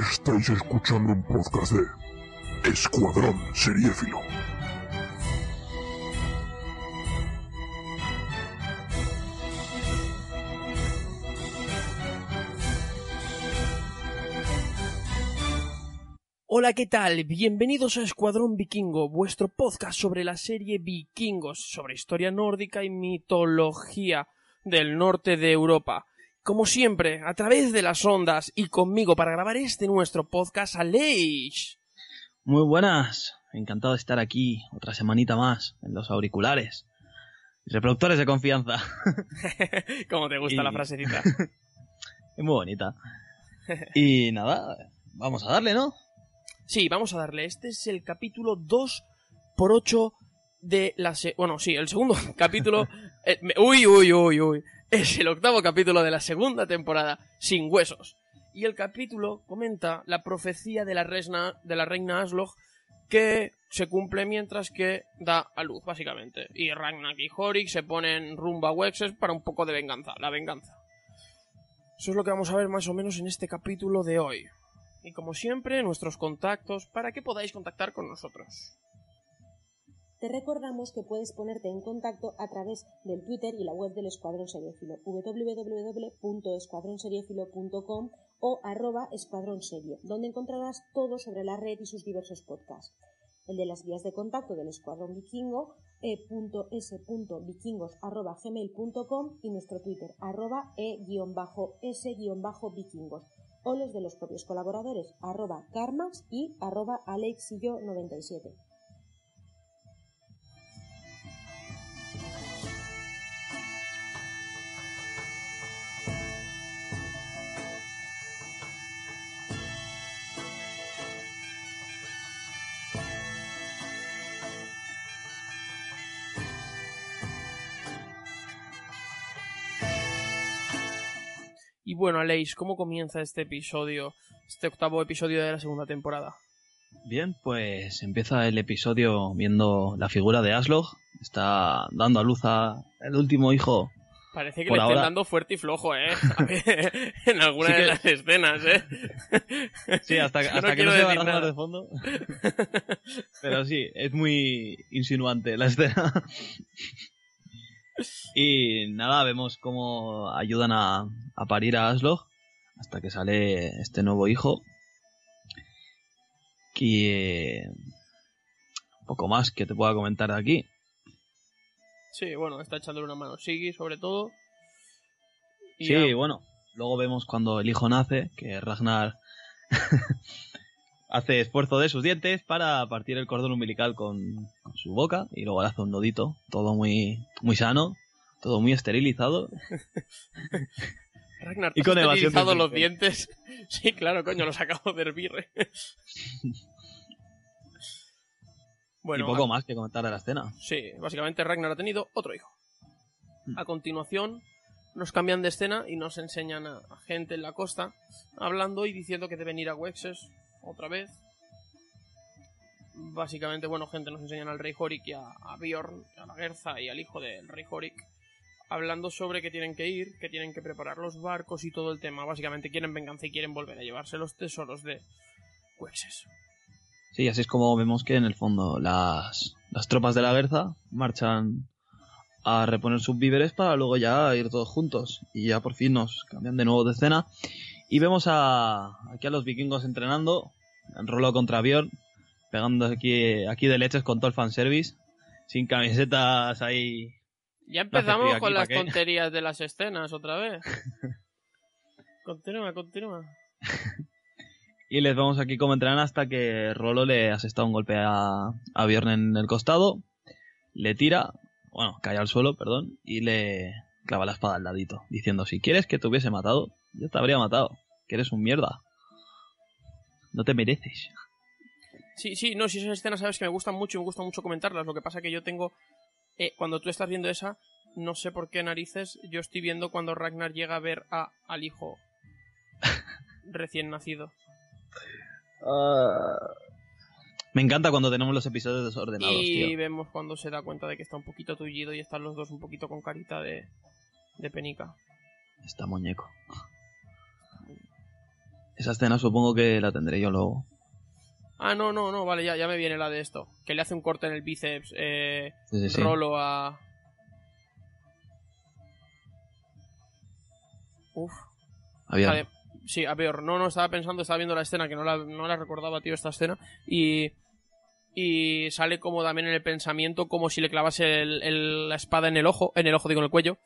Estáis escuchando un podcast de Escuadrón Seriéfilo. Hola, ¿qué tal? Bienvenidos a Escuadrón Vikingo, vuestro podcast sobre la serie Vikingos, sobre historia nórdica y mitología del norte de Europa. Como siempre, a través de las ondas y conmigo para grabar este nuestro podcast, Aleix. Muy buenas, encantado de estar aquí otra semanita más en los auriculares. Reproductores de confianza. ¿Cómo te gusta Y- la frasecita? Es muy bonita. Y nada, vamos a darle, ¿no? Sí, vamos a darle. Este es el capítulo 2 por 8 de la se Bueno, sí, el segundo capítulo. eh, me- uy, uy, uy, uy. Es el octavo capítulo de la segunda temporada, sin huesos. Y el capítulo comenta la profecía de la, reina, de la reina Aslog que se cumple mientras que da a luz, básicamente. Y Ragnar y Horik se ponen rumbo a Wexes para un poco de venganza, la venganza. Eso es lo que vamos a ver más o menos en este capítulo de hoy. Y como siempre, nuestros contactos para que podáis contactar con nosotros. Te recordamos que puedes ponerte en contacto a través del Twitter y la web del Escuadrón Seriéfilo, www.escuadronseriéfilo.com o arroba escuadrón serie, donde encontrarás todo sobre la red y sus diversos podcasts. El de las vías de contacto del Escuadrón Vikingo, e.s.vikingos.gmail.com y nuestro Twitter, arroba e-s-vikingos, o los de los propios colaboradores, arroba carmax y arroba alexillo97. Bueno, Aleix, ¿cómo comienza este episodio, este octavo episodio de la segunda temporada? Bien, pues empieza el episodio viendo la figura de Aslog. Está dando a luz a el último hijo. Parece que Por le estén dando fuerte y flojo, ¿eh? A en alguna Sí que- de las escenas, ¿eh? Sí, hasta, hasta no que no se va nada. de fondo. Pero sí, es muy insinuante la escena. Y nada, vemos cómo ayudan a, a parir a Aslog hasta que sale este nuevo hijo. Que... Un poco más que te pueda comentar de aquí. Sí, bueno, está echándole una mano Siggy, sobre todo. Y Sí, ya- bueno, luego vemos cuando el hijo nace que Ragnar hace esfuerzo de sus dientes para partir el cordón umbilical con, con su boca y luego le hace un nudito, todo muy, muy sano, todo muy esterilizado. Ragnar, y ¿te has con evasión esterilizado los dientes? Sí, claro, coño, los acabo de hervir. ¿eh? bueno, y poco más que comentar de la escena. Sí, básicamente Ragnar ha tenido otro hijo. Mm. A continuación nos cambian de escena y nos enseñan a a gente en la costa hablando y diciendo que deben ir a Wexes otra vez. Básicamente, bueno, gente nos enseñan al rey Horik y a, a Bjorn, a la Gerza y al hijo del rey Horik hablando sobre que tienen que ir, que tienen que preparar los barcos y todo el tema. Básicamente quieren venganza y quieren volver a llevarse los tesoros de Wexes. Sí, así es como vemos que en el fondo las, las tropas de la Guerza marchan a reponer sus víveres para luego ya ir todos juntos. Y ya por fin nos cambian de nuevo de escena. Y vemos a, aquí a los vikingos entrenando, en rolo contra Bjorn, pegando aquí, aquí de leches con todo el fanservice, sin camisetas ahí. Ya empezamos aquí, con ¿pa' las qué? tonterías de las escenas otra vez. continúa, continúa. Y les vemos aquí como entrenan hasta que Rolo le asesta un golpe a, a Bjorn en el costado, le tira, bueno, cae al suelo, perdón, y le clava la espada al ladito, diciendo, si quieres que te hubiese matado, yo te habría matado, que eres un mierda. No te mereces. Sí, sí, no, si esas escenas sabes que me gustan mucho y me gusta mucho comentarlas. Lo que pasa que yo tengo. eh, cuando tú estás viendo esa, no sé por qué narices, yo estoy viendo cuando Ragnar llega a ver a, al hijo recién nacido. Me encanta cuando tenemos los episodios desordenados, y tío. vemos cuando se da cuenta de que está un poquito tullido y están los dos un poquito con carita de, de penica. Está muñeco. Esa escena supongo que la tendré yo luego. Ah, no, no, no, vale, ya, ya me viene la de esto. Que le hace un corte en el bíceps eh, Sí, sí, sí. Rolo a... Uf, Había- Vale, sí, a peor. No, no, estaba pensando, estaba viendo la escena, que no la, no la recordaba, tío, esta escena. Y. Y sale como también en el pensamiento, como si le clavase el- el- la espada en el ojo, en el ojo, digo, en el cuello.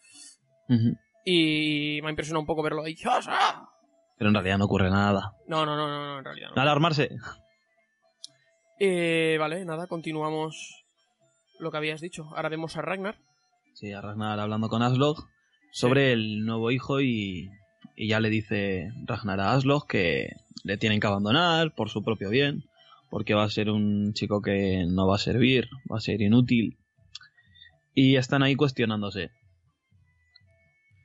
Y me ha impresionado un poco verlo. ¡Ah! Pero en realidad no ocurre nada. No, no, no, no, no, en realidad no. Alarmarse. Eh, vale, nada, continuamos lo que habías dicho. Ahora vemos a Ragnar. Sí, a Ragnar hablando con Aslog sobre el nuevo hijo y, y ya le dice Ragnar a Aslog que le tienen que abandonar por su propio bien, porque va a ser un chico que no va a servir, va a ser inútil. Y están ahí cuestionándose.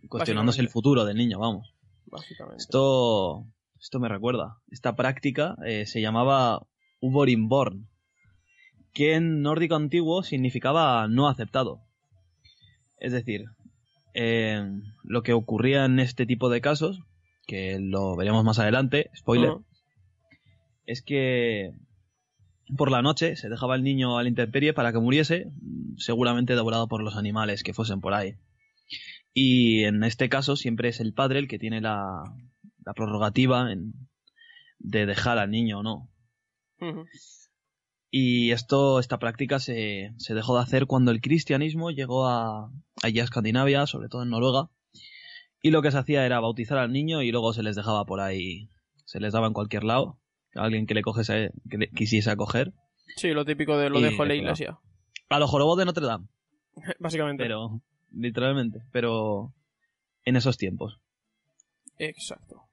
Cuestionándose el futuro del niño, vamos. Básicamente. Esto, esto me recuerda. Esta práctica eh, se llamaba Uborimborn, que en nórdico antiguo significaba no aceptado. Es decir, eh, lo que ocurría en este tipo de casos, que lo veremos más adelante, spoiler, es que por la noche se dejaba el niño a la intemperie para que muriese, seguramente devorado por los animales que fuesen por ahí. Y en este caso siempre es el padre el que tiene la, la prerrogativa en- de dejar al niño o no. Y esto, esta práctica se, se dejó de hacer cuando el cristianismo llegó a, allí a Escandinavia, sobre todo en Noruega. Y lo que se hacía era bautizar al niño y luego se les dejaba por ahí, se les daba en cualquier lado, a alguien que le cogiese, que le quisiese acoger. Sí, lo típico de lo Y dejo en la iglesia. A los jorobos de Notre Dame, Básicamente. pero, literalmente, pero en esos tiempos. Exacto.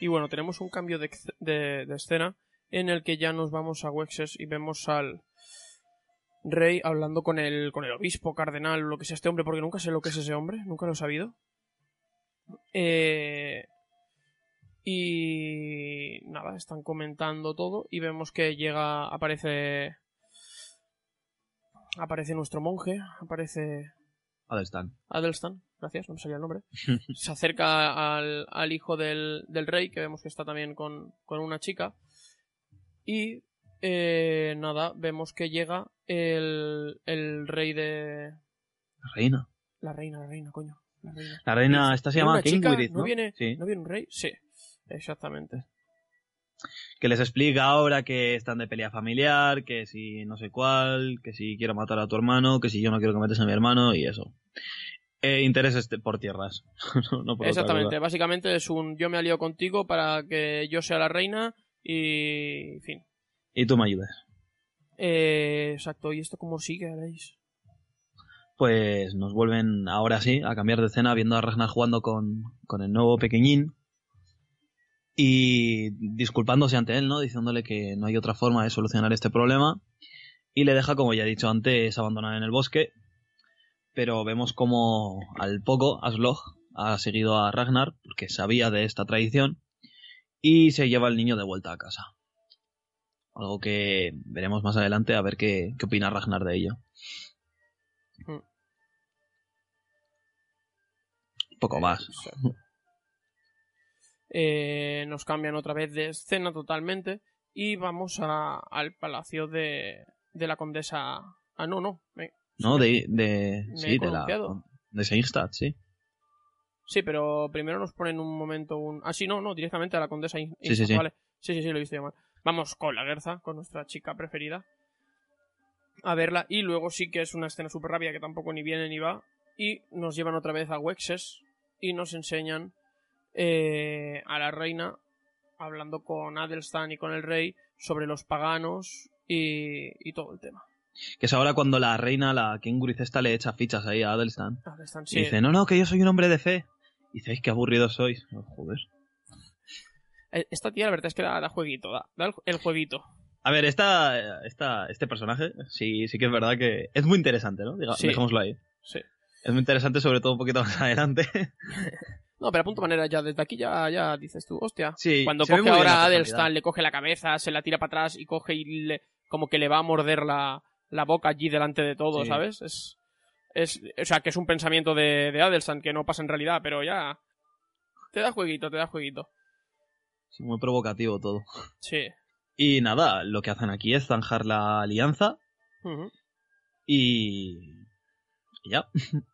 Y bueno, tenemos un cambio de, de- escena en el que ya nos vamos a Wexes y vemos al rey hablando con el, con el obispo, cardenal, lo que sea este hombre, porque nunca sé lo que es ese hombre, nunca lo he sabido. Eh, y nada, están comentando todo y vemos que llega, aparece aparece nuestro monje, aparece Adelstan. Adelstan, gracias, no me salía el nombre. Se acerca al, al hijo del, del rey, que vemos que está también con, con una chica. Y eh, nada, vemos que llega el, el rey de... La reina. La reina, la reina, coño. La reina. La reina, esta se ¿Viene llama ¿no? ¿No viene, Sí. ¿No viene un rey? Sí, exactamente. que les explica ahora que están de pelea familiar, que si no sé cuál, que si quiero matar a tu hermano, que si yo no quiero que mates a mi hermano y eso. Eh, intereses te- por tierras. no, no por otra Exactamente, básicamente es un yo me alío contigo para que yo sea la reina y... en fin. Y tú me ayudes. Eh, exacto, ¿y esto cómo sigue, Aleix? Pues nos vuelven ahora sí a cambiar de escena viendo a Ragnar jugando con, con el nuevo pequeñín y disculpándose ante él, ¿no? Diciéndole que no hay otra forma de solucionar este problema y le deja, como ya he dicho antes, abandonada en el bosque. Pero vemos como al poco Aslog ha seguido a Ragnar porque sabía de esta tradición y se lleva al niño de vuelta a casa. Algo que veremos más adelante a ver qué, qué opina Ragnar de ello. Hmm. Poco más. Eh, nos cambian otra vez de escena totalmente y vamos a- al palacio de, de la condesa. Ah, no, no. me- ¿No? De, de, Me sí, de la, de Seinstadt, sí. Sí, pero primero nos ponen un momento un... Ah, sí, no, no, directamente a la condesa. Sí, sí, Insta, sí. Vale. Sí, sí, sí, lo he visto llamar. Vamos con la Gerza, con nuestra chica preferida. A verla. Y luego sí que es una escena súper rápida que tampoco ni viene ni va. Y nos llevan otra vez a Wexes y nos enseñan eh, a la reina hablando con Adelstan y con el rey sobre los paganos y, y todo el tema. Que es ahora cuando la reina, la Kingurith esta, le echa fichas ahí a Adelstan. Adelstan, Y dice, no, no, que yo soy un hombre de fe. Y dice, "Ay, qué aburridos sois. Oh, joder. Eh, Esta tía la verdad es que da, da jueguito, da, da el, el jueguito. A ver, esta, esta, este personaje, sí, sí que es verdad que es muy interesante, ¿no? Diga- Sí. Dejémoslo ahí. Sí. Es muy interesante, sobre todo un poquito más adelante. No, pero a punto manera ya desde aquí ya, ya dices tú, hostia. Sí, Cuando coge ahora a. Adelstan, le coge la cabeza, se la tira para atrás y coge y le, como que le va a morder la, la boca allí delante de todo, Sí. ¿sabes? Es, es, o sea, que es un pensamiento de, de Adelsan que no pasa en realidad, pero ya te da jueguito, te da jueguito. Sí, muy provocativo todo. Sí. Y nada, lo que hacen aquí es zanjar la alianza y... y ya.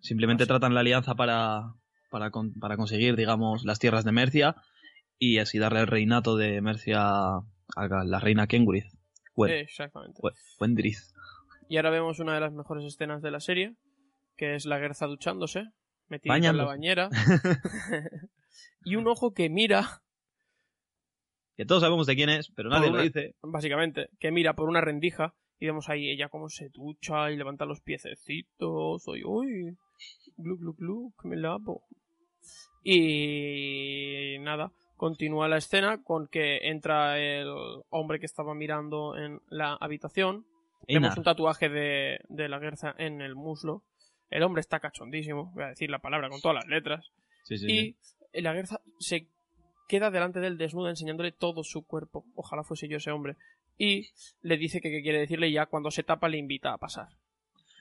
Simplemente Así. tratan la alianza para, para, con- para conseguir, digamos, las tierras de Mercia y así darle el reinato de Mercia a la reina Kengurith. Wen- Exactamente. Wendrith. Y ahora vemos una de las mejores escenas de la serie, que es la Gerza duchándose, metida en la bañera. y un ojo que mira, Que todos sabemos de quién es, pero nadie lo dice. básicamente, que mira por una rendija y vemos ahí ella cómo se ducha y levanta los piececitos. Uy, uy, glu, glu, glu, que me lavo. Y nada, continúa la escena con que entra el hombre que estaba mirando en la habitación. Vemos Einar. un tatuaje de, de la Gerza en el muslo. El hombre está cachondísimo, voy a decir la palabra con todas las letras. Sí, sí, sí. Y la Gerza se queda delante de él desnuda enseñándole todo su cuerpo. Ojalá fuese yo ese hombre. Y le dice que qué quiere decirle y ya cuando se tapa le invita a pasar.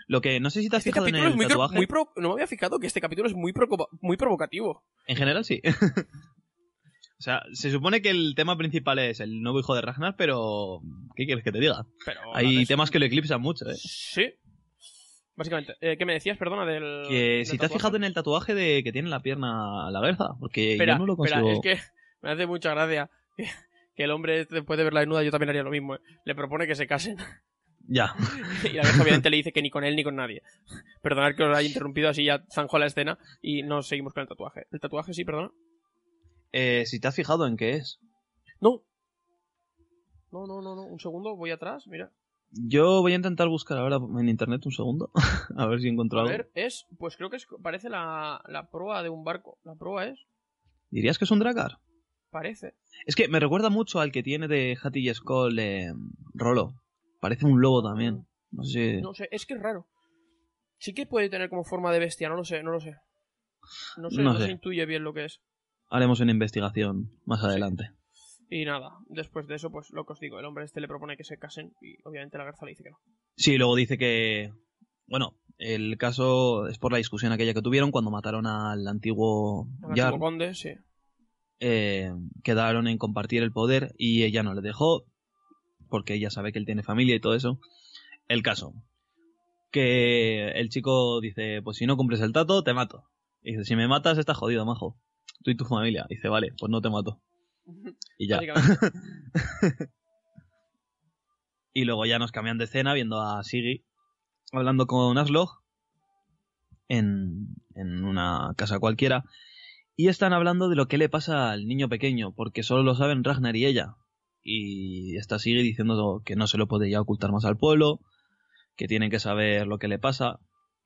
Lo que no sé si te has Este fijado en el es muy, pro- tatuaje. muy pro- No me había fijado que este capítulo es muy, proco- muy provocativo. En general sí. o sea, se supone que el tema principal es el nuevo hijo de Ragnar, pero ¿qué quieres que te diga? Pero Hay temas que lo eclipsan mucho, ¿eh? Sí. Básicamente. Eh, ¿Qué me decías, perdona, del. Que del si te has fijado en el tatuaje de que tiene en la pierna la Berza, porque Espera, yo no lo espera, consigo. es que me hace mucha gracia que, que el hombre después de verla desnuda yo también haría lo mismo. ¿eh? Le propone que se casen Ya. y la vez obviamente le dice que ni con él ni con nadie. Perdonad que os haya interrumpido, así ya zanjo la escena y nos seguimos con el tatuaje. ¿El tatuaje sí, perdona? Eh, si te has fijado en qué es. No. No, no, no, no. Un segundo, voy atrás, mira. Yo voy a intentar buscar ahora en internet un segundo. a ver si encuentro A algo. ver, es, pues creo que es, parece la, la proa de un barco. La proa es, ¿Dirías que es un dragar? parece. Es que me recuerda mucho al que tiene de Hattie y Skull eh, Rolo. Parece un lobo también. No sé. No sé, es que es raro. Sí que puede tener como forma de bestia, no lo sé, no lo sé. No sé, No no, sé. se intuye bien lo que es. Haremos una investigación más adelante. Y nada, después de eso, pues lo que os digo, el hombre este le propone que se casen y obviamente la garza le dice que no. Sí, luego dice que... Bueno, el caso es por la discusión aquella que tuvieron cuando mataron al antiguo Jarl. antiguo conde, sí. eh, quedaron en compartir el poder y ella no le dejó porque ella sabe que él tiene familia y todo eso. El caso, que el chico dice, pues si no cumples el trato, te mato. Y dice, si me matas, estás jodido, majo. Tú y tu familia. Y dice, vale, pues no te mato. Y ya. Y luego ya nos cambian de escena viendo a Siggy hablando con Aslog en, en una casa cualquiera. Y están hablando de lo que le pasa al niño pequeño, porque solo lo saben Ragnar y ella. Y está Siggy diciendo que no se lo puede ya ocultar más al pueblo, que tienen que saber lo que le pasa.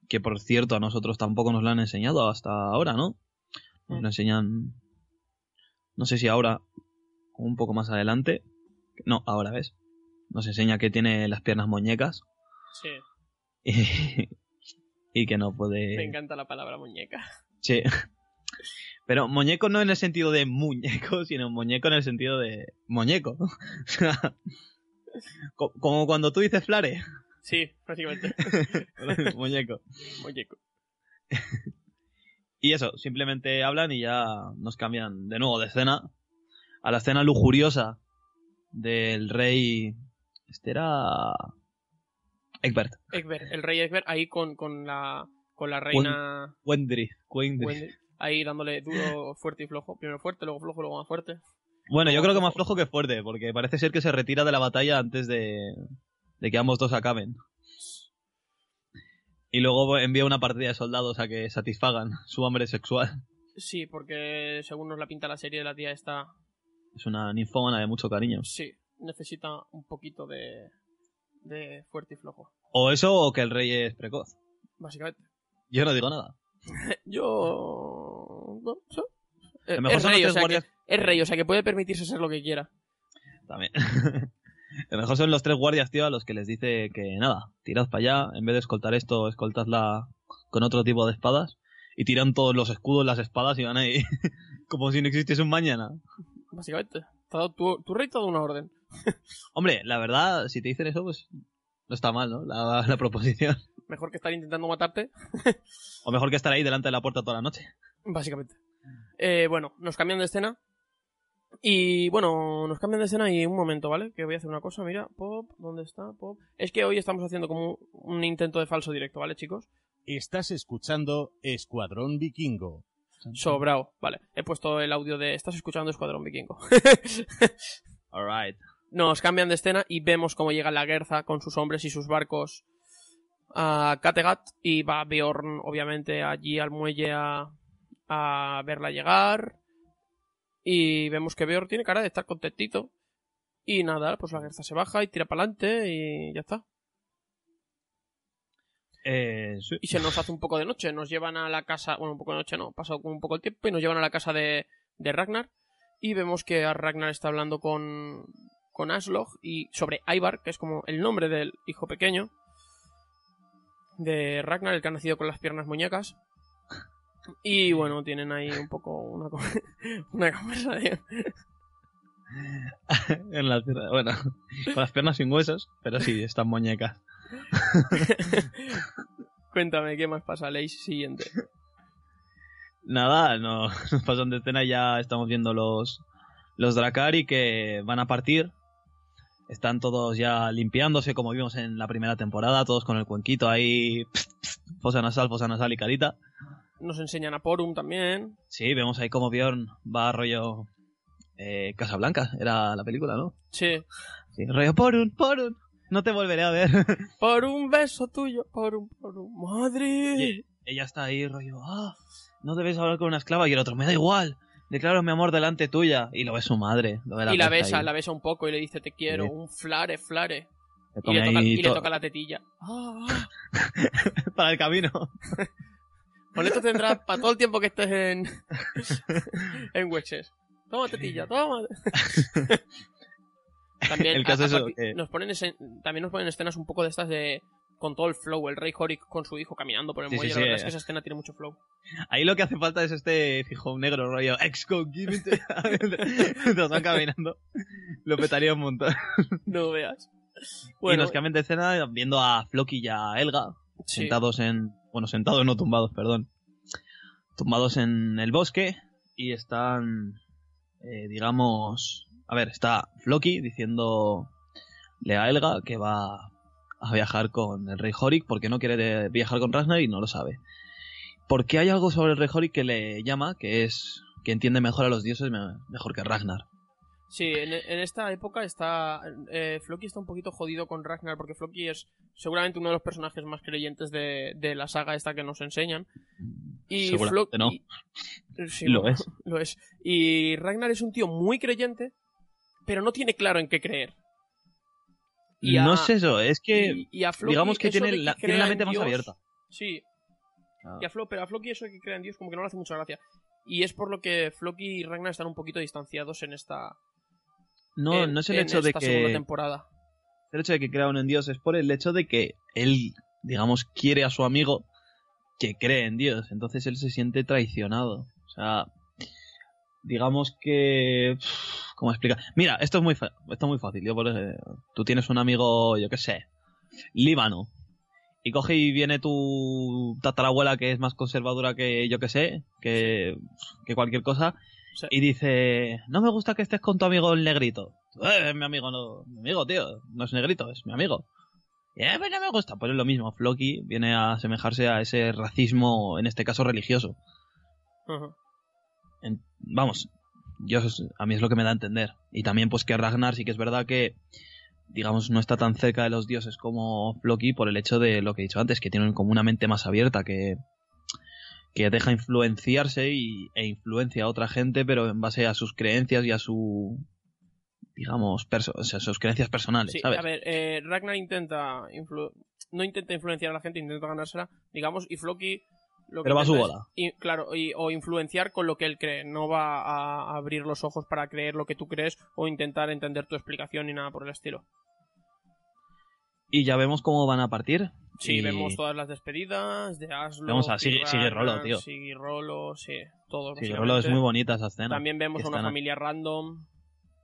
Que por cierto, a nosotros tampoco nos lo han enseñado hasta ahora, ¿no? Nos lo enseñan. No sé si ahora o un poco más adelante. No, ahora ves. Nos enseña que tiene las piernas muñecas Sí, y, y que no me puede. encanta la palabra muñeca. Sí. Pero muñeco no en el sentido de muñeco, sino muñeco en el sentido de muñeco. Como cuando tú dices flare. Sí, básicamente. muñeco. Muñeco. Y eso, simplemente hablan y ya nos cambian de nuevo de escena. A la escena lujuriosa del rey. Este era. Egbert. Egbert, el rey Egbert, ahí con, con la con la reina Wendry. Wendry. Ahí dándole duro, fuerte y flojo. Primero fuerte, luego flojo, luego más fuerte. Bueno, yo creo que más flojo que fuerte, porque parece ser que se retira de la batalla antes de, de que ambos dos acaben. Y luego envía una partida de soldados a que satisfagan su hambre sexual. Sí, porque según nos la pinta la serie, la tía está... Es una ninfómana de mucho cariño. Sí, necesita un poquito de, de fuerte y flojo. O eso o que el rey es precoz. Básicamente. Yo no digo nada. Yo... no. Eh, mejor es, rey, o sea guardias. que, es rey, o sea que puede permitirse ser lo que quiera. También. Lo mejor son los tres guardias, tío, a los que les dice que nada, tirad para allá, en vez de escoltar esto, escoltadla con otro tipo de espadas. Y tiran todos los escudos, las espadas y van ahí como si no existiese un mañana. Básicamente. Tu, tu rey te ha dado una orden. Hombre, la verdad, si te dicen eso, pues no está mal, ¿no? La, la proposición. Mejor que estar intentando matarte, O mejor que estar ahí delante de la puerta toda la noche. Básicamente. Eh, bueno, nos cambian de escena. Y bueno, nos cambian de escena y un momento, ¿vale? Que voy a hacer una cosa, mira, pop, ¿dónde está? Pop. Es que hoy estamos haciendo como un intento de falso directo, ¿vale, chicos? Estás escuchando Escuadrón Vikingo. Sobrao, vale. He puesto el audio de Estás escuchando Escuadrón Vikingo. Alright. Nos cambian de escena y vemos cómo llega la Guerza con sus hombres y sus barcos a Kattegat y va Bjorn, obviamente, allí al muelle a, a verla llegar. Y vemos que Bjorn tiene cara de estar contentito. Y nada, pues la Guerza se baja y tira para adelante y ya está. Eh, sí. Y se nos hace un poco de noche. Nos llevan a la casa. Bueno, un poco de noche no, pasado un poco el tiempo. Y nos llevan a la casa de, de Ragnar. Y vemos que a Ragnar está hablando con, con Aslog y sobre Ivar, que es como el nombre del hijo pequeño de Ragnar, el que ha nacido con las piernas muñecas. Y bueno, tienen ahí un poco una, una conversación. en la tierra. Bueno, con las piernas sin huesos, pero sí, están muñecas. Cuéntame, ¿qué más pasa? Leis siguiente. Nada, no, nos pasan de escena y ya estamos viendo los, los Drakari que van a partir. Están todos ya limpiándose, como vimos en la primera temporada, todos con el cuenquito ahí, fosa nasal, fosa nasal y carita. Nos enseñan a Porum también. Sí, vemos ahí como Bjorn va a rollo eh, Casablanca, era la película, ¿no? Sí. Sí, rollo Porun, Porun, no te volveré a ver. Por un beso tuyo, por un, por un. ¡Madre! Y ella está ahí, rollo, ah, no debes hablar con una esclava. Y el otro, me da igual, declaro mi amor delante tuya. Y lo ve su madre. Lo ve y la besa, ahí. la besa un poco y le dice te quiero, Sí. un flare, flare. Le Y le, toca, ahí y le todo- toca la tetilla. Ah, ah. para el camino. Con esto tendrás para todo el tiempo que estés en. en Wexes. Toma tetilla, toma. También, El caso a- es a eso, partir- que- nos ponen ese- también nos ponen escenas un poco de estas de. Con todo el flow, el rey Horik con su hijo caminando por el Sí, muelle. sí, la verdad eh. es que esa escena tiene mucho flow. Ahí lo que hace falta es este fijo negro, rollo, exco, give it to-" Mientras van caminando. Lo petaría un montón. No veas. y Bueno, nos cambian de escena viendo a Floki y a Elga sentados en. Bueno, sentados, no tumbados, perdón. Tumbados en el bosque y están. eh, digamos. A ver, está Floki diciéndole a Elga que va a viajar con el rey Horik porque no quiere viajar con Ragnar y no lo sabe. Porque hay algo sobre el rey Horik que le llama que es. que entiende mejor a los dioses me- mejor que Ragnar. Sí, en, en esta época está. Eh, Floki está un poquito jodido con Ragnar porque Floki es seguramente uno de los personajes más creyentes de, de la saga esta que nos enseñan. Y Seguramente Flo- no. sí, Lo es. Lo es. Y Ragnar es un tío muy creyente, pero no tiene claro en qué creer. Y a- No es eso, es que. y- y a Floki digamos que tiene la, tiene mente más Dios- abierta. Sí, Ah. y a Flo, pero a Floki eso de que crea en Dios como que no le hace mucha gracia. Y es por lo que Floki y Ragnar están un poquito distanciados en esta. No, en- no es el hecho de que. temporada. el hecho de que crea uno en Dios es por el hecho de que él, digamos, quiere a su amigo que cree en Dios. Entonces él se siente traicionado. O sea, digamos que... ¿Cómo explicar? Mira, esto es muy, fa- esto es muy fácil. Yo, por ej- tú tienes un amigo, yo qué sé, líbano. Y coge y viene tu tatarabuela que es más conservadora que yo que sé, que, que cualquier cosa, Sí. y dice, no me gusta que estés con tu amigo el negrito. Eh, es mi amigo, no, mi amigo, tío, no es negrito, es mi amigo. Y, "Eh, pues no me gusta, pues es lo mismo, Floki viene a asemejarse a ese racismo, en este caso religioso. En- vamos, yo a mí es lo que me da a entender. Y también pues que Ragnar sí que es verdad que digamos no está tan cerca de los dioses como Floki por el hecho de lo que he dicho antes, que tienen como una mente más abierta que que deja influenciarse y, e influencia a otra gente, pero en base a sus creencias y a su digamos, perso- o sea, sus creencias personales, Sí, ¿sabes? a ver, eh, Ragnar intenta. influ- no intenta influenciar a la gente, intenta ganársela, digamos, y Floki. Lo que Pero va a su bola. es- y- claro, y- o influenciar con lo que él cree. No va a abrir los ojos para creer lo que tú crees o intentar entender tu explicación ni nada por el estilo. Y ya vemos cómo van a partir. Sí, y- vemos todas las despedidas de Aslo. Vemos a Sigue Rolo, tío. Sigue Rolo, sí, todo. Sí, Rolo es muy bonita esa escena. También vemos a una familia random.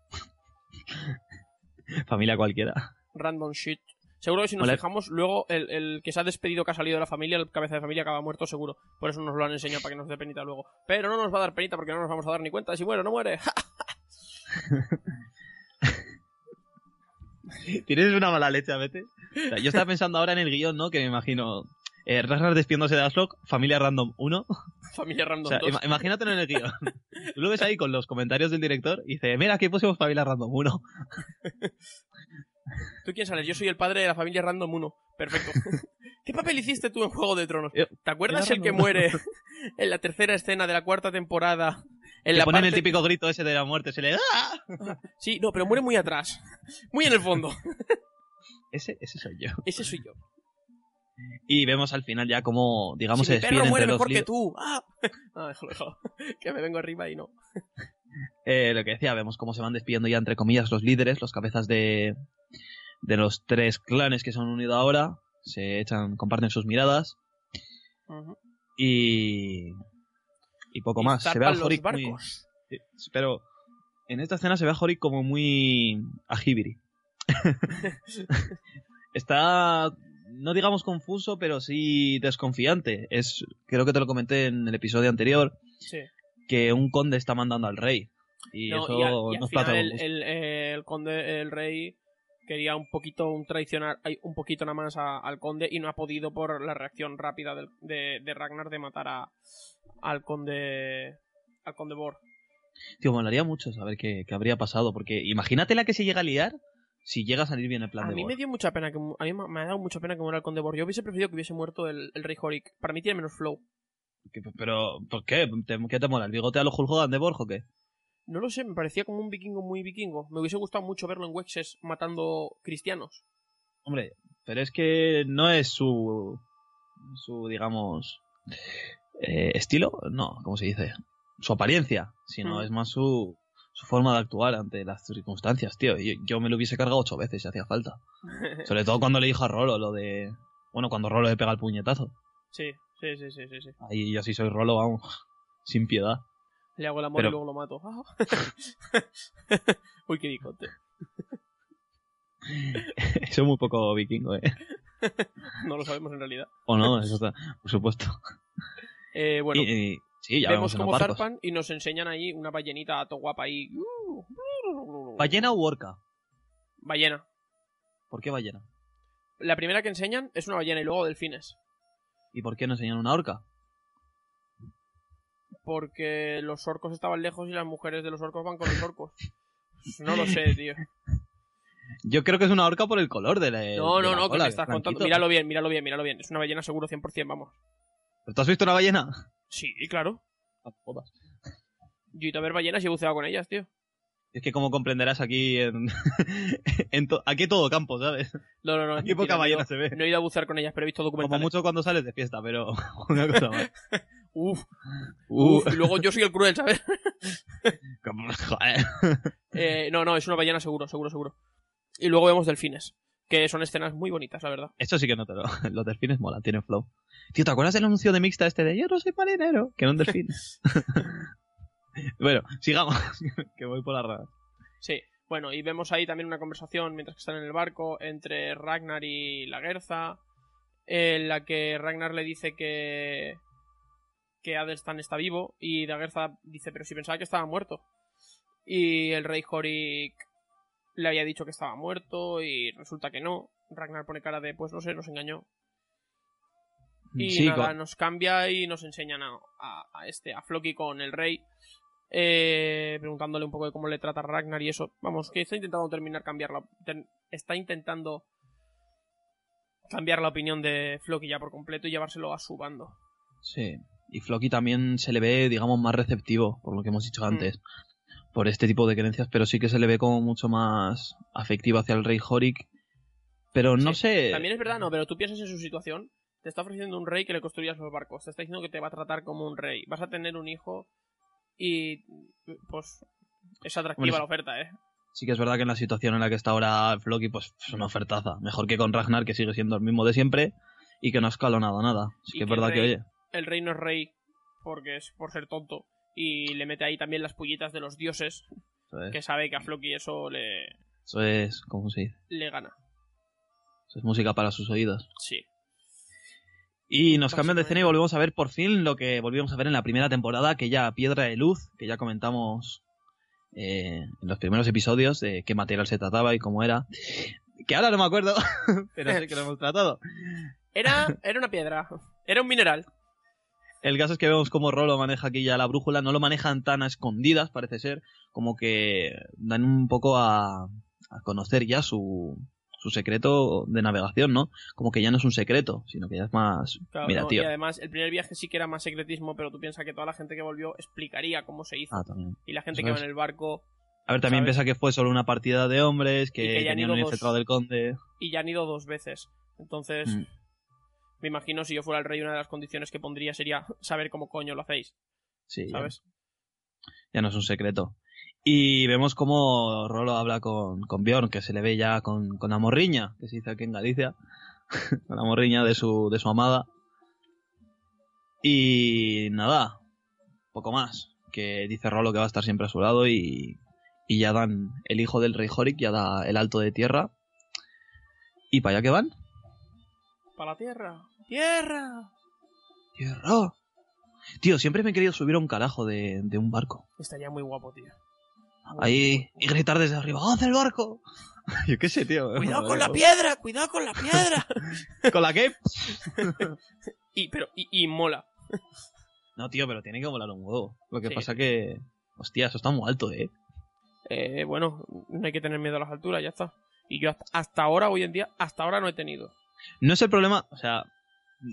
Familia cualquiera. Random shit. Seguro que si nos Vale. fijamos, luego el, el que se ha despedido, que ha salido de la familia, el cabeza de familia acaba muerto seguro. Por eso nos lo han enseñado para que nos dé penita luego. Pero no nos va a dar penita porque no nos vamos a dar ni cuenta. Si muere, no muere. Tienes una mala leche a veces. O sea, yo estaba pensando ahora en el guion, ¿no? Que me imagino. Eh, Ragnar despidiéndose de Aslock, familia random 1. familia O random sea, 2. ima- imagínatelo en el guion. Tú lo ves ahí con los comentarios del director y dice, mira, aquí pusimos familia random 1. ¿Tú quién sales? Yo soy el padre de la familia Random 1. Perfecto. ¿Qué papel hiciste tú en Juego de Tronos? Yo- ¿Te acuerdas el que muere en la tercera escena de la cuarta temporada? En la ponen el parte- típico grito ese de la muerte, se le ¡Ah! Sí, no, pero muere muy atrás. Muy en el fondo. Ese, ese soy yo. Ese soy yo. Y vemos al final ya como, digamos, si se mi perro despiden muere entre los mejor que tú. Ah, déjalo, déjalo. Que me vengo arriba y no. Eh, lo que decía, vemos cómo se van despidiendo ya, entre comillas, los líderes, los cabezas de, de los tres clanes que se han unido ahora. Se echan, comparten sus miradas. Y. Y poco Y más. Se ve muy. barcos. Sí, pero en esta escena se ve a Horik como muy ajibiri. Está, no digamos confuso, pero sí desconfiante. Es, creo que te lo comenté en el episodio anterior, Sí. que un conde está mandando al rey. Y No, eso y, al- y al final el, gusto. el, el conde, el rey, quería un poquito un traicionar, un poquito nada más a- al conde y no ha podido por la reacción rápida de Ragnar de matar a, al conde, al conde Bor. Tío, molaría mucho saber qué, qué habría pasado, porque imagínate la que se llega a liar si llega a salir bien el plan A de mí Bor. me dio mucha pena que a mí me ha dado mucha pena que muera el conde Bor. Yo hubiese preferido que hubiese muerto el, el rey Horik. Para mí tiene menos flow. Pero, ¿por qué? ¿Te- ¿Qué te mola? ¿El bigote a los Hulk Hogan de Borg o qué? No lo sé, me parecía como un vikingo muy vikingo. Me hubiese gustado mucho verlo en Wexes matando cristianos. Hombre, pero es que no es su. su, digamos. eh, estilo, no, ¿cómo se dice? Su apariencia, sino Mm. es más su, su forma de actuar ante las circunstancias, tío. Yo, yo me lo hubiese cargado ocho veces si hacía falta. Sobre todo cuando le dijo a Rolo lo de. Bueno, cuando Rolo le pega el puñetazo. sí, sí, sí, sí, sí, sí. Ahí yo sí soy Rolo, vamos. Sin piedad. Le hago el amor Pero- y luego lo mato. Uy, qué dicote. Eso es muy poco vikingo, ¿eh? No lo sabemos en realidad. O no, eso está, por supuesto. Eh, bueno, Y- y- sí, ya vemos cómo zarpan y nos enseñan ahí una ballenita to guapa ahí. ¿Ballena o orca? Ballena. ¿Por qué ballena? La primera que enseñan es una ballena y luego delfines. ¿Y por qué no enseñan una orca? Porque los orcos estaban lejos y las mujeres de los orcos van con los orcos. No lo sé, tío. Yo creo que es una orca por el color de la. No, no, la no, que cola, me que estás es contando. Míralo bien, míralo bien, míralo bien. Es una ballena seguro 100%, vamos. ¿Pero tú has visto una ballena? Sí, claro. No jodas. Yo he ido a ver ballenas y he buceado con ellas, tío. Es que como comprenderás aquí en, en to- aquí todo campo, ¿sabes? No, no, no. Aquí poca mentira, no he ballena ido- se ve. No he ido a bucear con ellas, pero he visto Como documentales. mucho cuando sales de fiesta, pero una cosa más. Uf, uf, y luego yo soy el cruel, ¿sabes? como- joder. Eh, no, no, es una ballena seguro, seguro, seguro. Y luego vemos delfines, que son escenas muy bonitas, la verdad. Esto sí que no te lo. Los delfines molan, tienen flow. Tío, ¿te acuerdas del anuncio de mixta este de yo no soy marinero? Que era un delfín. bueno, sigamos, que voy por las ramas. Sí, bueno, y vemos ahí también una conversación mientras que están en el barco entre Ragnar y la Gerza, en la que Ragnar le dice que que Adelstan está vivo y Dagerza dice, pero si pensaba que estaba muerto. Y el rey Horik le había dicho que estaba muerto y resulta que no. Ragnar pone cara de, pues no sé, nos engañó. Y nada, nos cambia y nos enseñan a, a- a este, a Floki con el rey. eh, preguntándole un poco de cómo le trata Ragnar y eso. Vamos, que está intentando terminar cambiarla. ten- está intentando cambiar la opinión de Floki ya por completo y llevárselo a su bando. Sí. Y Floki también se le ve, digamos, más receptivo, por lo que hemos dicho Mm. Por este tipo de creencias, pero sí que se le ve como mucho más afectivo hacia el rey Horik. Pero no Sí, sé. También es verdad, no, pero tú piensas en su situación. Te está ofreciendo un rey que le construyas los barcos. Te está diciendo que te va a tratar como un rey. Vas a tener un hijo y. Pues. Es atractiva la oferta, ¿eh? Sí que es verdad que en la situación en la que está ahora Floki, pues es una ofertaza. Mejor que con Ragnar, que sigue siendo el mismo de siempre y que no ha escalonado nada. Sí que es verdad que, oye, El rey no es rey porque es por ser tonto. Y le mete ahí también las pullitas de los dioses. eso es, Que sabe que a Floki eso le, eso es ¿cómo se dice? le gana. Es música para sus oídos. Sí. Y nos cambian de escena y volvemos a ver por fin lo que volvimos a ver en la primera temporada, que ya Piedra de Luz, que ya comentamos eh, en los primeros episodios de qué material se trataba y cómo era. Que ahora no me acuerdo, pero sé que lo hemos tratado. Era, era una piedra. Era un mineral. El caso es que vemos cómo Rolo maneja aquí ya la brújula, no lo manejan tan a escondidas, parece ser, como que dan un poco a, a conocer ya su, su secreto de navegación, ¿no? Como que ya no es un secreto, sino que ya es más... Claro, Mira, no, tío. Y además, el primer viaje sí que era más secretismo, pero tú piensas que toda la gente que volvió explicaría cómo se hizo. Ah, también. y la gente que va en el barco. A ver, también ¿Sabes? piensa que fue solo una partida de hombres, que, ya tenían un dos. infiltrado del conde. Y ya han ido dos veces. Entonces, Mm. Me imagino si yo fuera el rey, una de las condiciones que pondría sería saber cómo coño lo hacéis. Sí, ya- ¿Sabes? ya no es un secreto. Y vemos cómo Rolo habla con, con Bjorn, que se le ve ya con, con la morriña, que se dice aquí en Galicia, con la morriña de su, de su amada. Y nada, poco más, que dice Rolo que va a estar siempre a su lado y, y ya dan el hijo del rey Horik, ya da el alto de tierra. ¿Y para allá que van? Para la tierra. ¡Tierra! ¡Tierra! Tío, siempre me he querido subir a un carajo de, de un barco. Estaría muy guapo, tío. Muy Ahí y gritar desde arriba, ¡Haz el barco! Yo qué sé, tío. Cuidado con la piedra, cuidado con la piedra. ¿Con la qué? y, pero, y, y mola. No, tío, pero tiene que volar un huevo. Lo que Sí. pasa que... Hostia, eso está muy alto, ¿eh? Eh, bueno, no hay que tener miedo a las alturas, ya está. Y yo hasta, hasta ahora, hoy en día, hasta ahora no he tenido. No es el problema... O sea...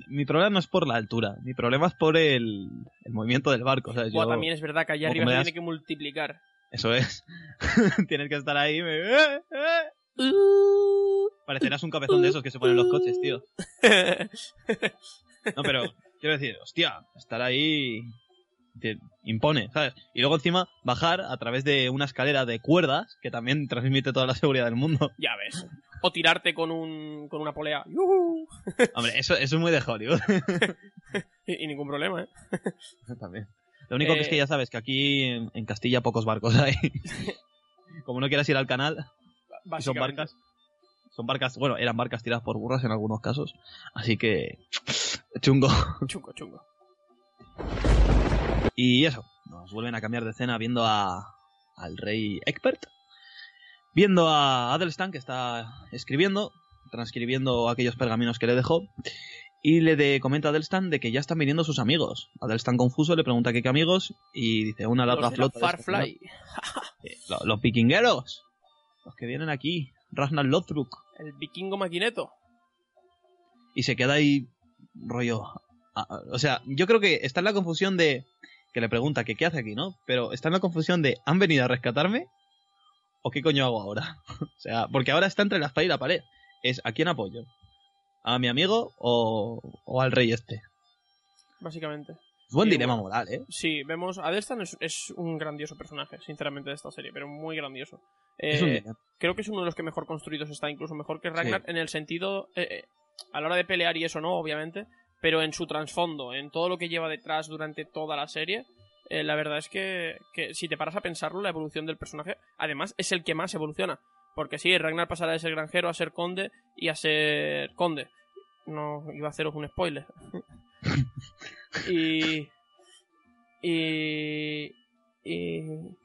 Mi problema no es por la altura. Mi problema es por el, el movimiento del barco. O sea, yo- también es verdad que allá arriba se das- tiene que multiplicar. Eso es. Tienes que estar ahí... me- ¡Eh, eh! Parecerás un cabezón de esos que se ponen en los coches, tío. No, pero quiero decir, hostia, estar ahí te impone, ¿sabes? Y luego encima bajar a través de una escalera de cuerdas que también transmite toda la seguridad del mundo. ya ves. O tirarte con un con una polea. ¡Yujú! Hombre, eso, eso es muy de Hollywood. Y, y ningún problema, ¿eh? también. Lo único que es Eh, que ya sabes que aquí en, en Castilla pocos barcos hay. Como no quieras ir al canal, y son barcas. Son barcas, bueno, eran barcas tiradas por burras en algunos casos. Así que. Chungo. Chungo, chungo. Y eso, nos vuelven a cambiar de escena viendo a, al rey Egbert, viendo a Adelstan que está escribiendo, transcribiendo aquellos pergaminos que le dejó, y le de- comenta a Adelstan de que ya están viniendo sus amigos. Adelstan confuso le pregunta que qué amigos, y dice una larga Los de la flota. Farfly. ¿no? Eh, lo- los vikingueros, los que vienen aquí, Ragnar Lothbrok. El vikingo maquineto. y se queda ahí rollo. O sea, yo creo que está en la confusión de que le pregunta que qué hace aquí, ¿no? Pero está en la confusión de ¿han venido a rescatarme? ¿O qué coño hago ahora? o sea, porque ahora está entre la espada y la pared. Es ¿a quién apoyo? ¿A mi amigo o, o al rey este? Básicamente. Buen dilema bueno. moral, ¿eh? Sí, vemos. Adelstan es, es un grandioso personaje, sinceramente, de esta serie, pero muy grandioso. Eh, creo que es uno de los que mejor construidos está, incluso mejor que Ragnar, en el sentido. eh, eh, a la hora de pelear y eso no, obviamente, pero en su trasfondo, en todo lo que lleva detrás durante toda la serie. eh, la verdad es que, que si te paras a pensarlo, la evolución del personaje, además, es el que más evoluciona. Porque sí, Ragnar pasará de ser granjero a ser conde y a ser conde. No iba a haceros un spoiler. y. Y. Y.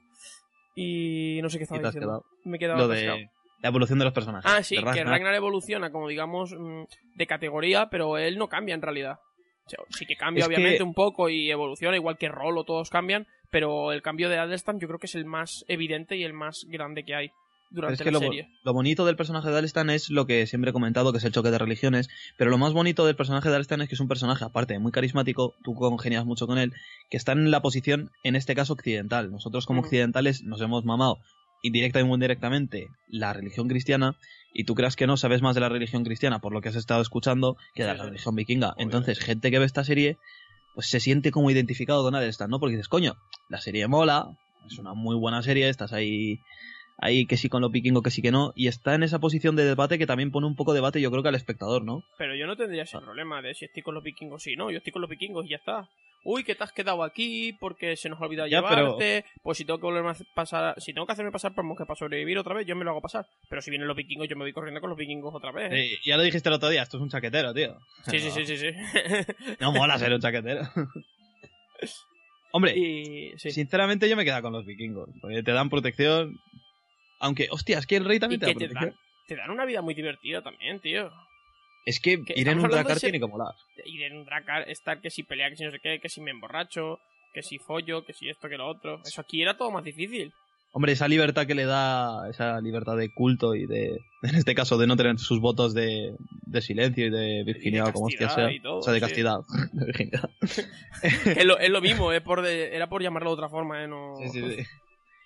Y. No sé qué estaba diciendo. quedado. Me he quedado Lo de la evolución de los personajes. Ah, sí, que Ragnar evoluciona como, digamos, mm, de categoría, pero él no cambia en realidad. O sea, sí que cambia, Es que- obviamente, un poco y evoluciona, igual que Rolo, todos cambian, pero el cambio de Adelstan yo creo que es el más evidente y el más grande que hay durante es que la lo, serie. lo bonito del personaje de Alstan es lo que siempre he comentado, que es el choque de religiones. Pero lo más bonito del personaje de Alstan es que es un personaje, aparte, muy carismático, tú congenias mucho con él, que está en la posición, en este caso, occidental. Nosotros como Mm. occidentales nos hemos mamado, indirecta o indirectamente, la religión cristiana, y tú creas que no sabes más de la religión cristiana por lo que has estado escuchando que de la religión vikinga. Obviamente. Entonces, gente que ve esta serie, pues se siente como identificado con Adelstan, ¿no? Porque dices, coño, la serie mola, es una muy buena serie, estás ahí ahí que sí con lo vikingo, que sí que no, y está en esa posición de debate que también pone un poco de debate, yo creo que al espectador, ¿no? Pero yo no tendría Ah. ese problema de si estoy con los vikingos sí, no, yo estoy con los vikingos y ya está. uy, que te has quedado aquí porque se nos ha olvidado Ya, pero- llevarte, pues si tengo que volverme a pasar, si tengo que hacerme pasar por monje para sobrevivir otra vez, yo me lo hago pasar. Pero si vienen los vikingos, yo me voy corriendo con los vikingos otra vez. ya lo dijiste el otro día, esto es un chaquetero, tío. Sí, sí, sí, sí, sí. No mola ser un chaquetero. Hombre, y sí. sinceramente yo me quedo con los vikingos. Porque te dan protección. Aunque, hostia, es que el rey Y también te da que te dan, te dan una vida muy divertida también, tío. Es que que ir en un dracar tiene que molar. Ir en un dracar, estar que si pelea, que si no sé qué, que si me emborracho, que si follo, que si esto, que lo otro. Eso aquí era todo más difícil. Hombre, esa libertad que le da, esa libertad de culto y de, en este caso, de no tener sus votos de, de silencio y de virginidad, o como hostia sea. y todo, o sea, de sí. castidad. de virginidad. es, lo, es lo mismo, es por de- era por llamarlo de otra forma, ¿eh? No... Sí, sí, sí.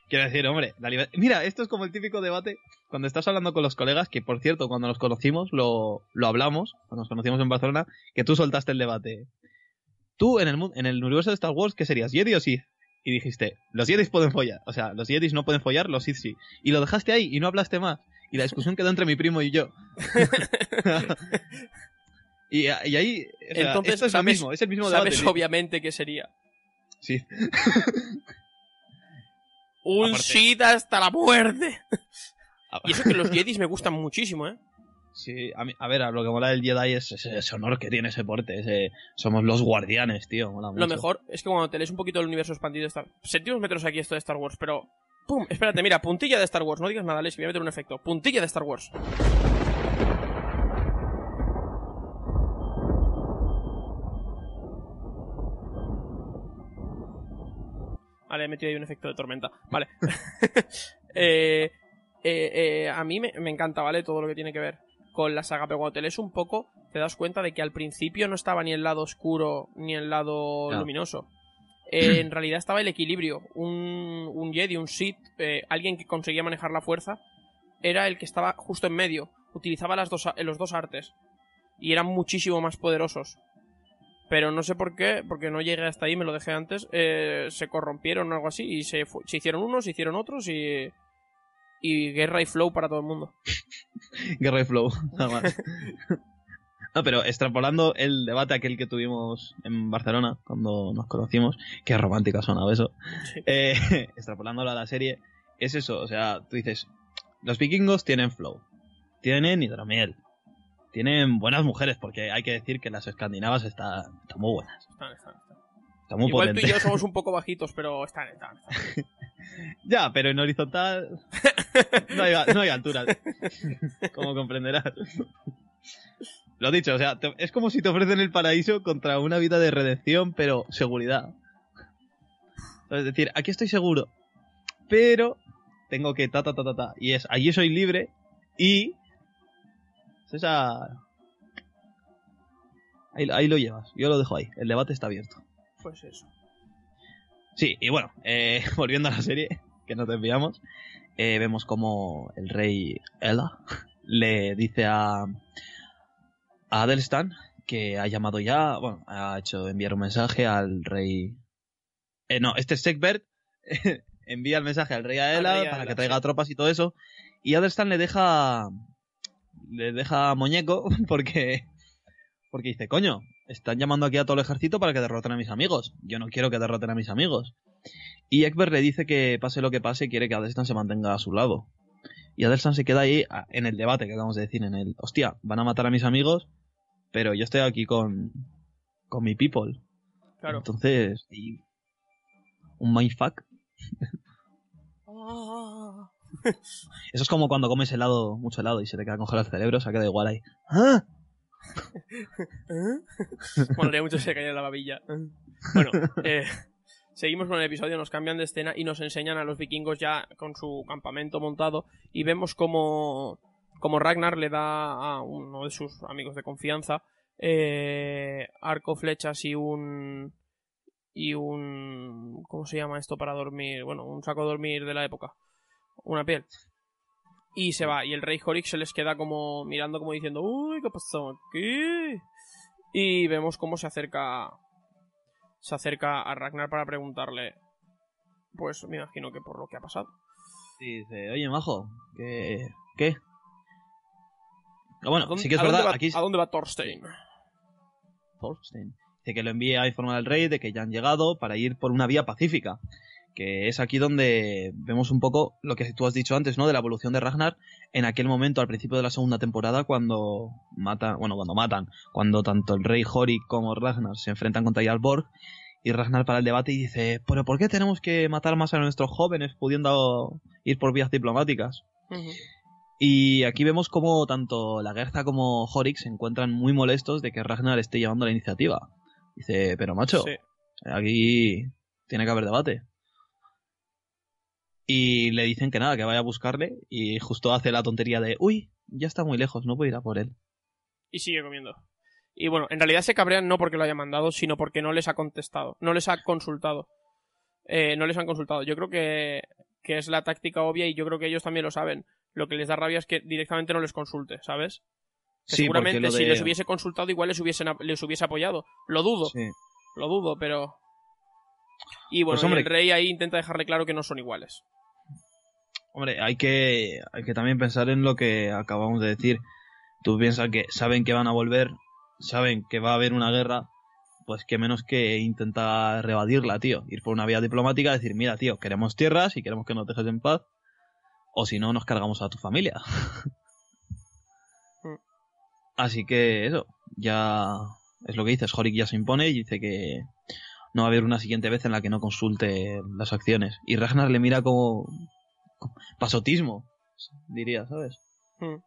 Quiero decir, hombre, la liber- Mira, esto es como el típico debate cuando estás hablando con los colegas, que por cierto, cuando nos conocimos, lo, lo hablamos, cuando nos conocimos en Barcelona, que tú soltaste el debate. Tú, en el, en el universo de Star Wars, ¿qué serías? ¿Jedi o Sith? Y dijiste, los Jedis pueden follar. O sea, los Jedis no pueden follar, los Sith sí. Y lo dejaste ahí y no hablaste más. Y la discusión quedó entre mi primo y yo. y, y ahí, o sea, Entonces, esto es lo sabes- mismo, es el mismo debate. Sabes obviamente qué sería. Sí. Un Aparte- Sith hasta la muerte. Ah, Y eso que los Jedis me gustan muchísimo, ¿eh? Sí, a, mí- a ver, a lo que mola del Jedi es ese, ese honor que tiene ese porte. Ese, somos los guardianes, tío. Mola Lo mucho. mejor es que cuando te lees un poquito el universo expandido de Star Sentimos meteros aquí esto de Star Wars, pero... ¡Pum! Espérate, mira, puntilla de Star Wars. No digas nada, Les, voy a meter un efecto. Puntilla de Star Wars. He metido ahí un efecto de tormenta. Vale. Eh, eh, eh, a mí me, me encanta, ¿vale? Todo lo que tiene que ver con la saga, pero cuando te lees un poco, te das cuenta de que al principio no estaba ni el lado oscuro ni el lado luminoso. Eh, en realidad estaba el equilibrio. Un, un Jedi, un Sith, eh, alguien que conseguía manejar la fuerza, era el que estaba justo en medio. Utilizaba las dos, los dos artes. Y eran muchísimo más poderosos. Pero no sé por qué, porque no llegué hasta ahí, me lo dejé antes. eh, se corrompieron o algo así y se, se hicieron unos, se hicieron otros y. Y guerra y flow para todo el mundo. Guerra y Flow, nada más. No, pero extrapolando el debate aquel que tuvimos en Barcelona cuando nos conocimos, qué romántica sonaba eso. Sí. Eh, extrapolándolo a la serie, es eso, o sea, tú dices, los vikingos tienen flow, tienen hidromiel, tienen buenas mujeres, porque hay que decir que las escandinavas están, están muy buenas, Están, están, están. muy Igual tú y yo somos un poco bajitos, pero están, están. están. Ya, pero en horizontal no hay, no hay alturas, como comprenderás. Lo dicho, o sea, te- es como si te ofrecen el paraíso contra una vida de redención, pero seguridad. Es decir, aquí estoy seguro, pero tengo que ta ta ta ta ta. Y es, allí soy libre y... es esa... Ahí, ahí lo llevas, yo lo dejo ahí, el debate está abierto. Pues eso. Sí, y bueno, eh, volviendo a la serie que nos desviamos, eh, vemos como el rey Ella le dice a, a Adelstan que ha llamado ya, bueno, ha hecho enviar un mensaje al rey... Eh, no, este es Segbert, envía el mensaje al rey Aela para que traiga tropas y todo eso, y Adelstan le deja... le deja muñeco porque... porque dice, coño, están llamando aquí a todo el ejército para que derroten a mis amigos. Yo no quiero que derroten a mis amigos. Y Ekberg le dice que pase lo que pase, quiere que Adelstan se mantenga a su lado. Y Adelstan se queda ahí en el debate que acabamos de decir, en el, hostia, van a matar a mis amigos, pero yo estoy aquí con, con mi people. Claro. Entonces, y- un mindfuck. Ah. Eso es como cuando comes helado, mucho helado, y se te queda congelado el cerebro, se ha quedado igual ahí. ¡Ah! Molaría mucho se caía en la babilla. Bueno, eh, seguimos con el episodio, nos cambian de escena y nos enseñan a los vikingos ya con su campamento montado y vemos como, como Ragnar le da a uno de sus amigos de confianza eh, arco, flechas y un... y un... ¿cómo se llama esto para dormir? Bueno, un saco de dormir de la época. Una piel. Y se va. Y el rey Horik se les queda como mirando como diciendo, uy, ¿qué pasó aquí? Y vemos cómo se acerca. Se acerca a Ragnar para preguntarle. Pues me imagino que por lo que ha pasado. Y dice, oye, majo, ¿qué? ¿Qué? Ah, Bueno, ¿A dónde- sí que es verdad, va- aquí... ¿A dónde va Thorstein? Thorstein. Dice que lo envíe a informar al rey de que ya han llegado para ir por una vía pacífica. Que es aquí donde vemos un poco lo que tú has dicho antes, ¿no? De la evolución de Ragnar en aquel momento, al principio de la segunda temporada, cuando matan, bueno, cuando matan, cuando tanto el rey Horik como Ragnar se enfrentan contra Jarlborg y Ragnar para el debate y dice, pero ¿por qué tenemos que matar más a nuestros jóvenes pudiendo ir por vías diplomáticas? Y aquí vemos como tanto la Gerza como Horik se encuentran muy molestos de que Ragnar esté llevando la iniciativa. Dice, pero macho, Sí. aquí tiene que haber debate. Y le dicen que nada, que vaya a buscarle y justo hace la tontería de, uy, ya está muy lejos, no puedo ir a por él. Y sigue comiendo. Y bueno, en realidad se cabrean no porque lo haya mandado, sino porque no les ha contestado, no les ha consultado. Eh, no les han consultado. Yo creo que, que es la táctica obvia y yo creo que ellos también lo saben. Lo que les da rabia es que directamente no les consulte, ¿sabes? Que Sí, seguramente si les hubiese consultado igual les hubiesen les hubiese apoyado. Lo dudo, Sí. lo dudo, pero... Y bueno, Pues, y hombre- el rey ahí intenta dejarle claro que no son iguales. Hombre, hay que, hay que también pensar en lo que acabamos de decir. Tú piensas que saben que van a volver, saben que va a haber una guerra, pues que menos que intentar rebadirla, tío. Ir por una vía diplomática, decir, mira, tío, queremos tierras y queremos que nos dejes en paz, o si no, nos cargamos a tu familia. Mm. Así que eso, ya es lo que dices. Horik ya se impone y dice que no va a haber una siguiente vez en la que no consulte las acciones. Y Ragnar le mira como pasotismo, diría, ¿sabes? Mm.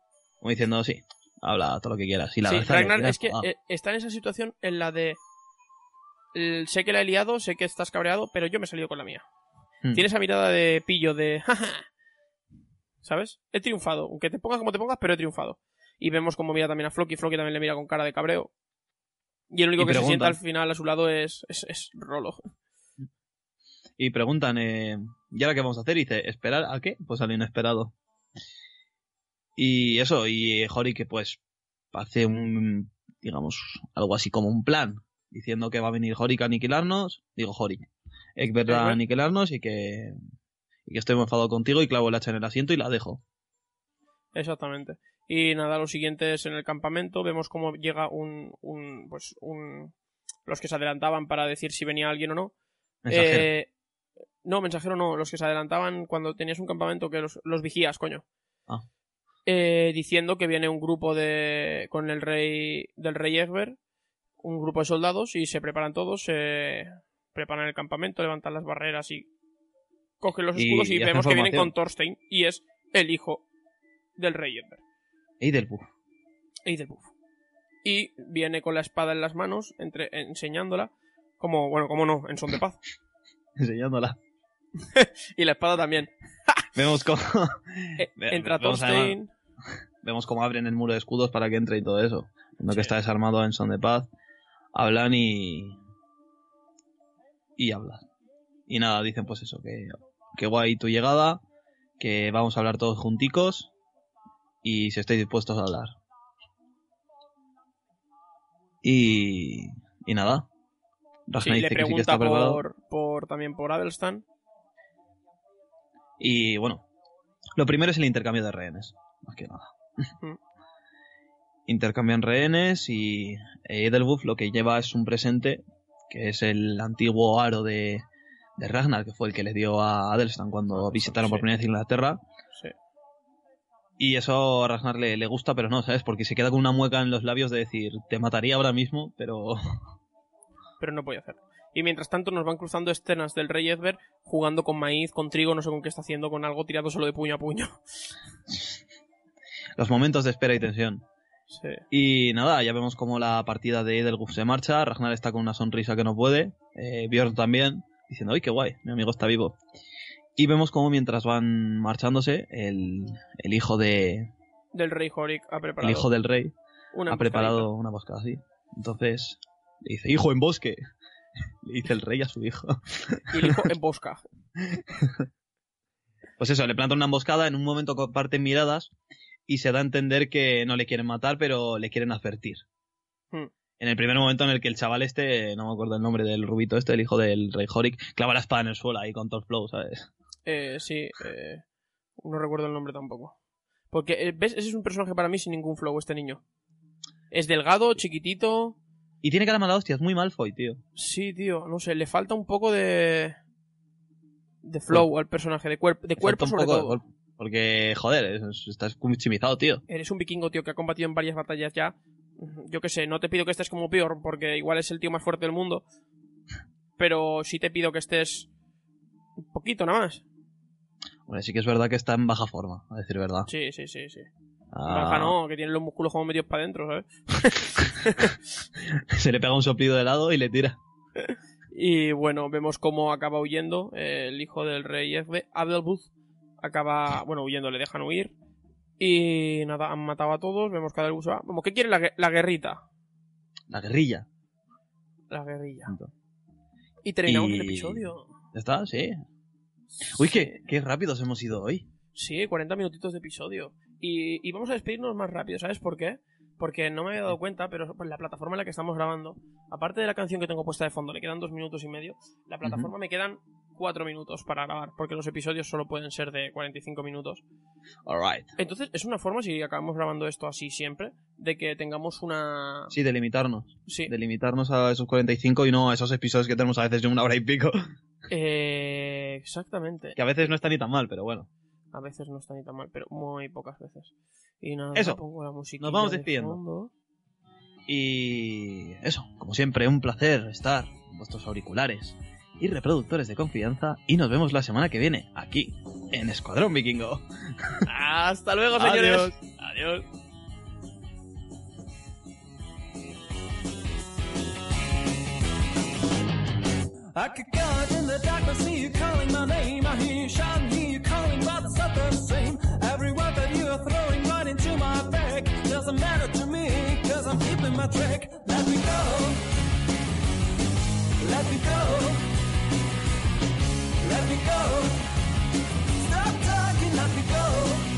Como diciendo, sí, habla todo lo que quieras. Y la sí, Ragnar es que ah, eh, está en esa situación en la de... Sé que la he liado, sé que estás cabreado, pero yo me he salido con la mía. mm, Tiene esa mirada de pillo de... "Jaja". ¿Sabes? He triunfado. Aunque te pongas como te pongas, pero he triunfado. Y vemos como mira también a Floki. Floki también le mira con cara de cabreo. Y el único Y que se sienta al final a su lado es, es, es Rolo. Y preguntan, eh, ¿y ahora qué vamos a hacer? Y dice, ¿esperar a qué? Pues al inesperado. Y eso, y Hori que pues hace un, digamos, algo así como un plan, diciendo que va a venir Horik a aniquilarnos, digo Horik, Egbert a aniquilarnos y que, y que estoy enfadado contigo y clavo el hacha en el asiento y la dejo. Exactamente. Y nada, lo siguiente es en el campamento. Vemos cómo llega un, un, pues un, los que se adelantaban para decir si venía alguien o no. Mensajero. Eh, no, mensajero no, los que se adelantaban cuando tenías un campamento que los, los vigías, coño. Ah. Eh, diciendo que viene un grupo de con el rey del rey Egbert, un grupo de soldados y se preparan todos, se preparan el campamento, levantan las barreras y cogen los escudos y, vemos que vienen con Thorstein y es el hijo del rey Egbert. Eidelbuf. Eidelbuf. Y viene con la espada en las manos, entre, enseñándola, como, bueno, como no, en son de paz. enseñándola. Y la espada también. Vemos cómo, Eh, entra Thorstein. vemos cómo abren el muro de escudos para que entre y todo eso. Viendo que está desarmado en son de paz, hablan y. y hablan. Y nada, dicen pues eso, que, que guay tu llegada, que vamos a hablar todos junticos y si estáis dispuestos a hablar. Y. y nada. Sí, Ragnar le dice que sí que pregunta está preparado. por, por, también por Adelstan. Y bueno, lo primero es el intercambio de rehenes, más que nada. Mm. Intercambian rehenes y Edelwulf lo que lleva es un presente, que es el antiguo aro de, de Ragnar, que fue el que le dio a Adelstan cuando visitaron por Sí. primera vez Inglaterra. Y eso a Ragnar le, le gusta, pero no, ¿sabes? Porque se queda con una mueca en los labios de decir, te mataría ahora mismo, pero... pero no podía hacerlo. Y mientras tanto nos van cruzando escenas del rey Edbert jugando con maíz, con trigo, no sé con qué está haciendo, con algo tirado solo de puño a puño. los momentos de espera y tensión. Sí. Y nada, ya vemos como la partida de Edelguf se marcha. Ragnar está con una sonrisa que no puede. Eh, Bjorn también, diciendo, ¡ay, qué guay! Mi amigo está vivo. Y vemos como mientras van marchándose, el, el hijo de. Del rey Horik ha preparado. El hijo del rey una ha preparado una emboscada así. Entonces, le dice, ¡hijo en bosque! Le dice el rey a su hijo. Y el hijo embosca. Pues eso, le plantan una emboscada, en un momento comparten miradas y se da a entender que no le quieren matar, pero le quieren advertir. Hmm. En el primer momento en el que el chaval este, no me acuerdo el nombre del rubito este, el hijo del rey Horik, clava la espada en el suelo ahí con todo el flow, ¿sabes? Eh, sí, eh, no recuerdo el nombre tampoco. Porque, eh, ¿ves? Ese es un personaje para mí sin ningún flow, este niño. Es delgado, chiquitito, Y tiene cara mala hostia, es muy Malfoy, tío. Sí, tío, no sé, le falta un poco de. de flow al personaje, de, cuerpo de cuerpo sobre poco todo. Porque, joder, es- estás chimizado, tío. Eres un vikingo, tío, que ha combatido en varias batallas ya. Yo qué sé, no te pido que estés como peor, porque igual es el tío más fuerte del mundo. Pero sí te pido que estés. un poquito nada más. Bueno, sí que es verdad que está en baja forma, a decir verdad. Sí, sí, sí, sí. Ah, Baja no, que tiene los músculos como medios para adentro, ¿sabes? Se le pega un soplido de lado y le tira. Y bueno, vemos cómo acaba huyendo eh, el hijo del rey Ezbe, Adelbuth. Acaba, bueno, huyendo, le dejan huir. Y nada, han matado a todos. Vemos que Adelbuth se va. Vamos, ¿qué quiere la, gue- la guerrita? La guerrilla. La guerrilla. Y terminamos Y- el episodio. ¿Ya está? Sí. Uy, qué, qué rápidos hemos ido hoy. Sí, 40 minutitos de episodio. Y, y vamos a despedirnos más rápido, ¿sabes por qué? Porque no me había dado cuenta, pero la plataforma en la que estamos grabando, aparte de la canción que tengo puesta de fondo, le quedan dos minutos y medio, la plataforma me quedan cuatro minutos para grabar, porque los episodios solo pueden ser de 45 minutos. Alright. Entonces, es una forma, si acabamos grabando esto así siempre, de que tengamos una... Sí, delimitarnos. Sí, Delimitarnos a esos 45 y no a esos episodios que tenemos a veces de una hora y pico. eh, exactamente. Que a veces no está ni tan mal, pero bueno. A veces no está ni tan mal, pero muy pocas veces. Y nada, Eso. pongo la música. Nos vamos despidiendo. Y eso, como siempre, un placer estar en vuestros auriculares y reproductores de confianza. Y nos vemos la semana que viene, aquí, en Escuadrón Vikingo. Hasta luego, señores. Adiós. Adiós. I could go out in the dark, I see you calling my name. I hear you shouting, hear you calling, but it's not the same. Every word that you are throwing right into my back doesn't matter to me, cause I'm keeping my track. Let me go. Let me go. Let me go. Stop talking, let me go.